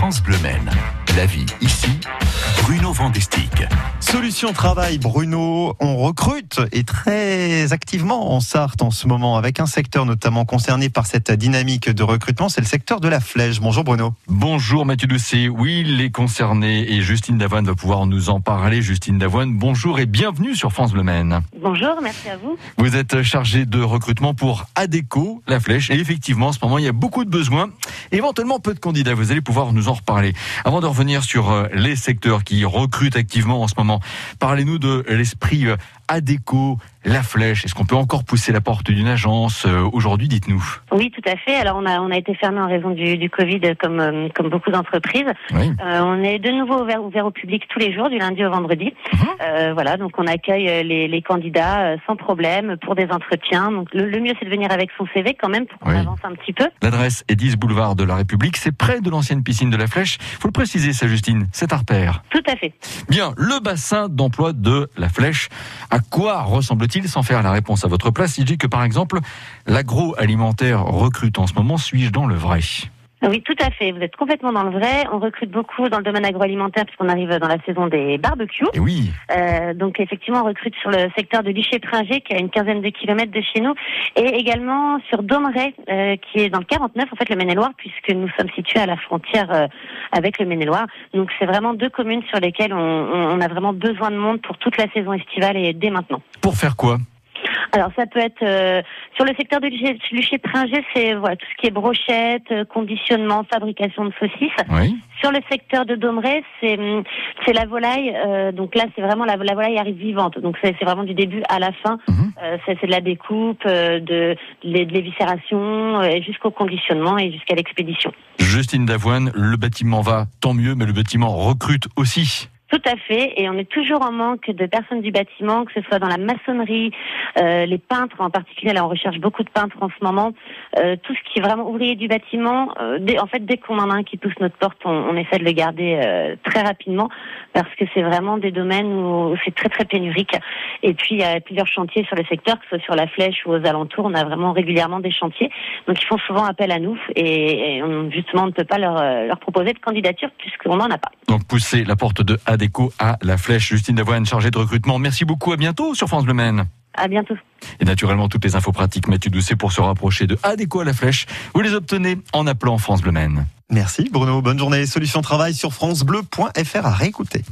France Bleu Maine. La vie ici, Bruno Vandestick. Solution Travail, Bruno, on recrute et très activement en Sarthe en ce moment, avec un secteur notamment concerné par cette dynamique de recrutement, c'est le secteur de la flèche. Bonjour Bruno. Bonjour Mathieu Doucet, oui, les concernés et Justine Davoine va pouvoir nous en parler. Justine Davoine, bonjour et bienvenue sur France Bleu Maine. Bonjour, merci à vous. Vous êtes chargé de recrutement pour ADECO, la flèche, et effectivement, en ce moment, il y a beaucoup de besoins, éventuellement peu de candidats. Vous allez pouvoir nous en reparler. Avant de revenir sur euh, les secteurs qui recrutent activement en ce moment, parlez-nous de l'esprit euh, ADECO, la flèche. Est-ce qu'on peut encore pousser la porte d'une agence euh, aujourd'hui Dites-nous. Oui, tout à fait. Alors, on a, on a été fermé en raison du, du Covid, comme, euh, comme beaucoup d'entreprises. Oui. Euh, on est de nouveau ouvert, ouvert au public tous les jours, du lundi au vendredi. Mhm. Euh, voilà, donc on accueille euh, les, les candidats euh, sans problème pour des entretiens. Donc, le, le mieux, c'est de venir avec son CV quand même pour qu'on Oui. avance un petit peu. L'adresse est 10 boulevard de la République. C'est près de l'ancienne piscine de la Flèche. Faut le préciser, ça, Justine. C'est à repère. Tout à fait. Bien, le bassin d'emploi de la Flèche. À quoi ressemble-t-il sans faire la réponse à votre place? Je dis que, par exemple, l'agroalimentaire recrute en ce moment, suis-je dans le vrai? Oui, tout à fait. Vous êtes complètement dans le vrai. On recrute beaucoup dans le domaine agroalimentaire puisqu'on arrive dans la saison des barbecues. Et oui, Euh, donc effectivement, on recrute sur le secteur de Liché-Pringé, qui est à une quinzaine de kilomètres de chez nous, et également sur Domeray, euh, qui est dans le 49, en fait, le Maine-et-Loire, puisque nous sommes situés à la frontière euh, avec le Maine-et-Loire. Donc c'est vraiment deux communes sur lesquelles on a vraiment besoin de monde pour toute la saison estivale et dès maintenant. pour faire quoi? Alors ça peut être euh, sur le secteur de Liché-Pringé, c'est voilà tout ce qui est brochette, euh, conditionnement, fabrication de saucisses. Oui. Sur le secteur de Domeray, c'est hum, c'est la volaille. euh, donc là, c'est vraiment la, la volaille arrive vivante. Donc c'est vraiment du début à la fin. Mhm. Euh, c'est de la découpe, euh, de, de, de l'éviscération, euh, jusqu'au conditionnement et jusqu'à l'expédition. Justine Davoine, le bâtiment va tant mieux, mais le bâtiment recrute aussi. Tout à fait, et on est toujours en manque de personnes du bâtiment, que ce soit dans la maçonnerie, euh, les peintres en particulier. Là, on recherche beaucoup de peintres en ce moment. Euh, tout ce qui est vraiment ouvrier du bâtiment. euh, en fait, dès qu'on en a un qui pousse notre porte, on, essaie de le garder très rapidement parce que c'est vraiment des domaines où c'est très très pénurique. Et puis il y a plusieurs chantiers sur le secteur, que ce soit sur la Flèche ou aux alentours. On a vraiment régulièrement des chantiers, donc ils font souvent appel à nous et, justement on ne peut pas leur, leur proposer de candidature puisqu'on n'en a pas. Donc pousser la porte de ADECO à la Flèche. Justine Davoine, chargée de recrutement. Merci beaucoup, à bientôt sur France Bleu Maine. À bientôt. Et naturellement, toutes les infos pratiques, Mathieu Doucet, pour se rapprocher de ADECO à la Flèche, vous les obtenez en appelant France Bleu Maine. Merci Bruno, bonne journée. Solution Travail sur francebleu.fr à réécouter.